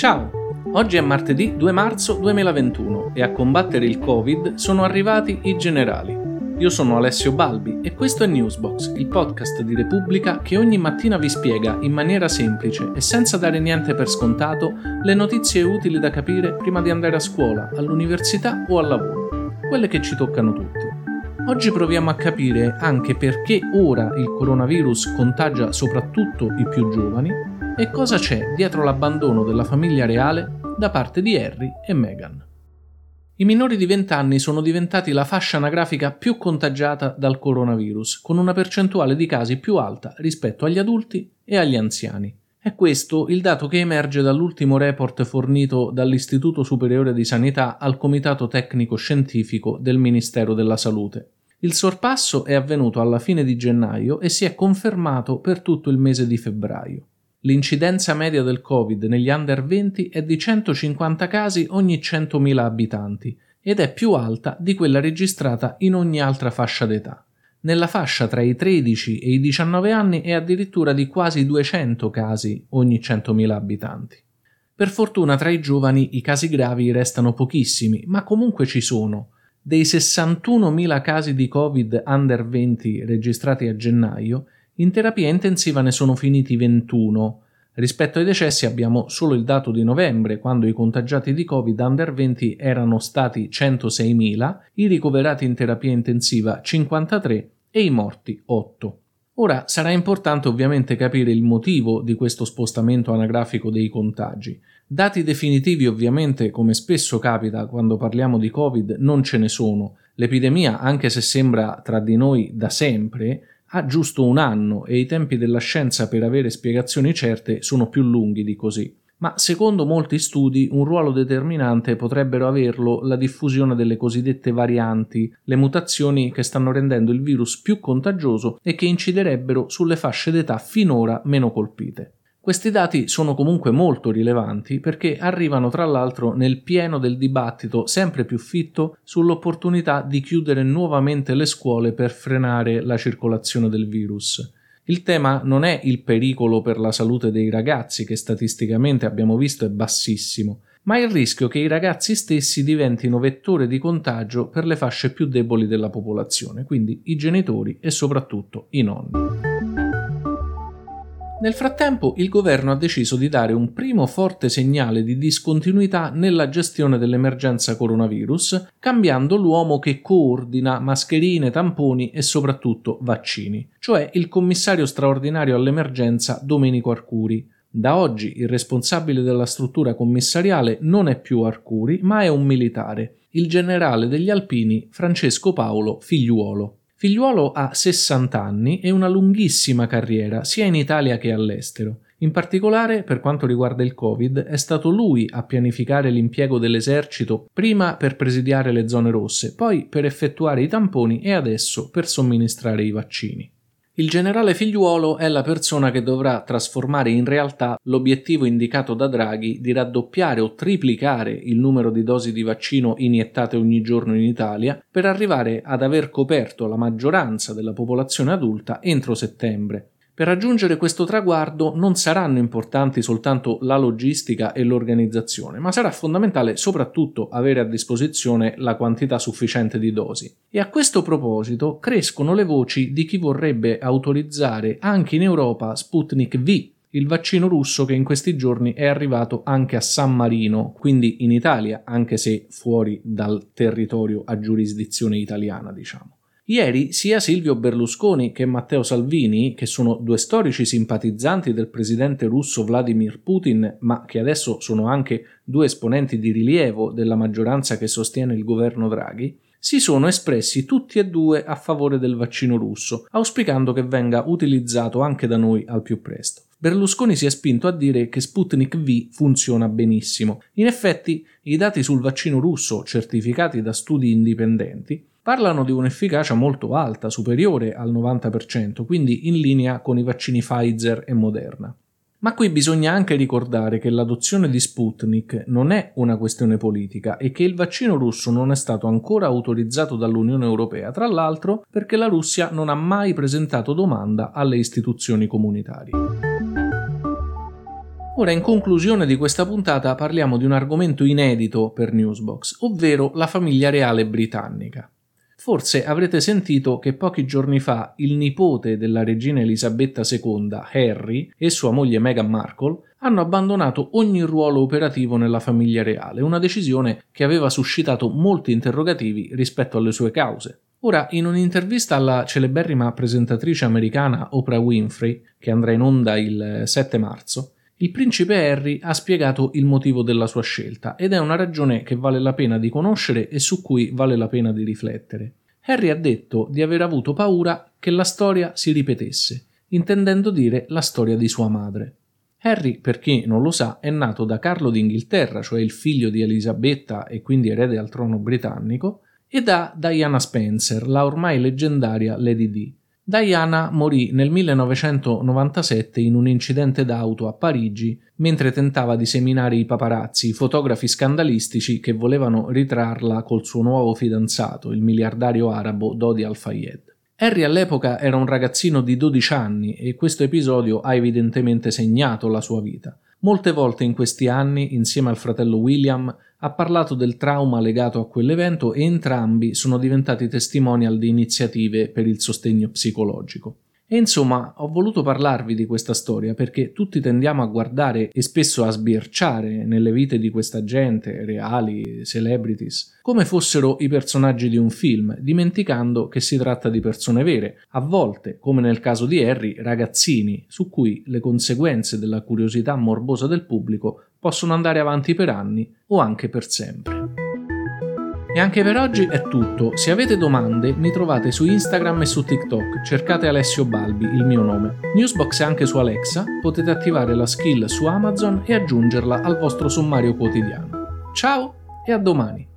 Ciao! Oggi è martedì 2 marzo 2021 e a combattere il Covid sono arrivati i generali. Io sono Alessio Balbi e questo è Newsbox, il podcast di Repubblica che ogni mattina vi spiega in maniera semplice e senza dare niente per scontato le notizie utili da capire prima di andare a scuola, all'università o al lavoro, quelle che ci toccano tutti. Oggi proviamo a capire anche perché ora il coronavirus contagia soprattutto i più giovani e cosa c'è dietro l'abbandono della famiglia reale da parte di Harry e Meghan. I minori di 20 anni sono diventati la fascia anagrafica più contagiata dal coronavirus, con una percentuale di casi più alta rispetto agli adulti e agli anziani. È questo il dato che emerge dall'ultimo report fornito dall'Istituto Superiore di Sanità al Comitato Tecnico Scientifico del Ministero della Salute. Il sorpasso è avvenuto alla fine di gennaio e si è confermato per tutto il mese di febbraio. L'incidenza media del Covid negli under 20 è di 150 casi ogni 100.000 abitanti ed è più alta di quella registrata in ogni altra fascia d'età. Nella fascia tra i 13 e i 19 anni è addirittura di quasi 200 casi ogni 100.000 abitanti. Per fortuna tra i giovani i casi gravi restano pochissimi, ma comunque ci sono. Dei 61.000 casi di Covid under 20 registrati a gennaio, in terapia intensiva ne sono finiti 21. Rispetto ai decessi abbiamo solo il dato di novembre, quando i contagiati di Covid under 20 erano stati 106.000, i ricoverati in terapia intensiva 53 e i morti 8. Ora sarà importante ovviamente capire il motivo di questo spostamento anagrafico dei contagi. Dati definitivi ovviamente, come spesso capita quando parliamo di Covid, non ce ne sono. L'epidemia, anche se sembra tra di noi da sempre, ha giusto un anno e i tempi della scienza per avere spiegazioni certe sono più lunghi di così. Ma secondo molti studi un ruolo determinante potrebbero averlo la diffusione delle cosiddette varianti, le mutazioni che stanno rendendo il virus più contagioso e che inciderebbero sulle fasce d'età finora meno colpite. Questi dati sono comunque molto rilevanti perché arrivano tra l'altro nel pieno del dibattito sempre più fitto sull'opportunità di chiudere nuovamente le scuole per frenare la circolazione del virus. Il tema non è il pericolo per la salute dei ragazzi, che statisticamente abbiamo visto è bassissimo, ma il rischio che i ragazzi stessi diventino vettore di contagio per le fasce più deboli della popolazione, quindi i genitori e soprattutto i nonni. Nel frattempo il governo ha deciso di dare un primo forte segnale di discontinuità nella gestione dell'emergenza coronavirus, cambiando l'uomo che coordina mascherine, tamponi e soprattutto vaccini, cioè il commissario straordinario all'emergenza Domenico Arcuri. Da oggi il responsabile della struttura commissariale non è più Arcuri, ma è un militare, il generale degli Alpini Francesco Paolo Figliuolo. Figliuolo ha 60 anni e una lunghissima carriera sia in Italia che all'estero. In particolare, per quanto riguarda il Covid, è stato lui a pianificare l'impiego dell'esercito prima per presidiare le zone rosse, poi per effettuare i tamponi e adesso per somministrare i vaccini. Il generale figliuolo è la persona che dovrà trasformare in realtà l'obiettivo indicato da Draghi di raddoppiare o triplicare il numero di dosi di vaccino iniettate ogni giorno in Italia per arrivare ad aver coperto la maggioranza della popolazione adulta entro settembre. Per raggiungere questo traguardo non saranno importanti soltanto la logistica e l'organizzazione, ma sarà fondamentale soprattutto avere a disposizione la quantità sufficiente di dosi. E a questo proposito crescono le voci di chi vorrebbe autorizzare anche in Europa Sputnik V, il vaccino russo che in questi giorni è arrivato anche a San Marino, quindi in Italia, anche se fuori dal territorio a giurisdizione italiana, diciamo. Ieri sia Silvio Berlusconi che Matteo Salvini, che sono due storici simpatizzanti del presidente russo Vladimir Putin, ma che adesso sono anche due esponenti di rilievo della maggioranza che sostiene il governo Draghi, si sono espressi tutti e due a favore del vaccino russo, auspicando che venga utilizzato anche da noi al più presto. Berlusconi si è spinto a dire che Sputnik V funziona benissimo. In effetti, i dati sul vaccino russo, certificati da studi indipendenti, parlano di un'efficacia molto alta, superiore al 90%, quindi in linea con i vaccini Pfizer e Moderna. Ma qui bisogna anche ricordare che l'adozione di Sputnik non è una questione politica e che il vaccino russo non è stato ancora autorizzato dall'Unione Europea, tra l'altro perché la Russia non ha mai presentato domanda alle istituzioni comunitarie. Ora, in conclusione di questa puntata, parliamo di un argomento inedito per Newsbox, ovvero la famiglia reale britannica. Forse avrete sentito che pochi giorni fa il nipote della regina Elisabetta II, Harry, e sua moglie Meghan Markle hanno abbandonato ogni ruolo operativo nella famiglia reale, una decisione che aveva suscitato molti interrogativi rispetto alle sue cause. Ora, in un'intervista alla celeberrima presentatrice americana Oprah Winfrey, che andrà in onda il 7 marzo, il principe Harry ha spiegato il motivo della sua scelta ed è una ragione che vale la pena di conoscere e su cui vale la pena di riflettere. Harry ha detto di aver avuto paura che la storia si ripetesse, intendendo dire la storia di sua madre. Harry, per chi non lo sa, è nato da Carlo d'Inghilterra, cioè il figlio di Elisabetta e quindi erede al trono britannico, e da Diana Spencer, la ormai leggendaria Lady Di. Diana morì nel 1997 in un incidente d'auto a Parigi mentre tentava di seminare i paparazzi, fotografi scandalistici che volevano ritrarla col suo nuovo fidanzato, il miliardario arabo Dodi Al-Fayed. Harry all'epoca era un ragazzino di 12 anni e questo episodio ha evidentemente segnato la sua vita. Molte volte in questi anni, insieme al fratello William, ha parlato del trauma legato a quell'evento e entrambi sono diventati testimonial di iniziative per il sostegno psicologico. E insomma, ho voluto parlarvi di questa storia perché tutti tendiamo a guardare e spesso a sbirciare nelle vite di questa gente, reali, celebrities, come fossero i personaggi di un film, dimenticando che si tratta di persone vere, a volte, come nel caso di Harry, ragazzini, su cui le conseguenze della curiosità morbosa del pubblico possono andare avanti per anni o anche per sempre. E anche per oggi è tutto. Se avete domande mi trovate su Instagram e su TikTok, cercate Alessio Balbi, il mio nome. Newsbox è anche su Alexa, potete attivare la skill su Amazon e aggiungerla al vostro sommario quotidiano. Ciao e a domani!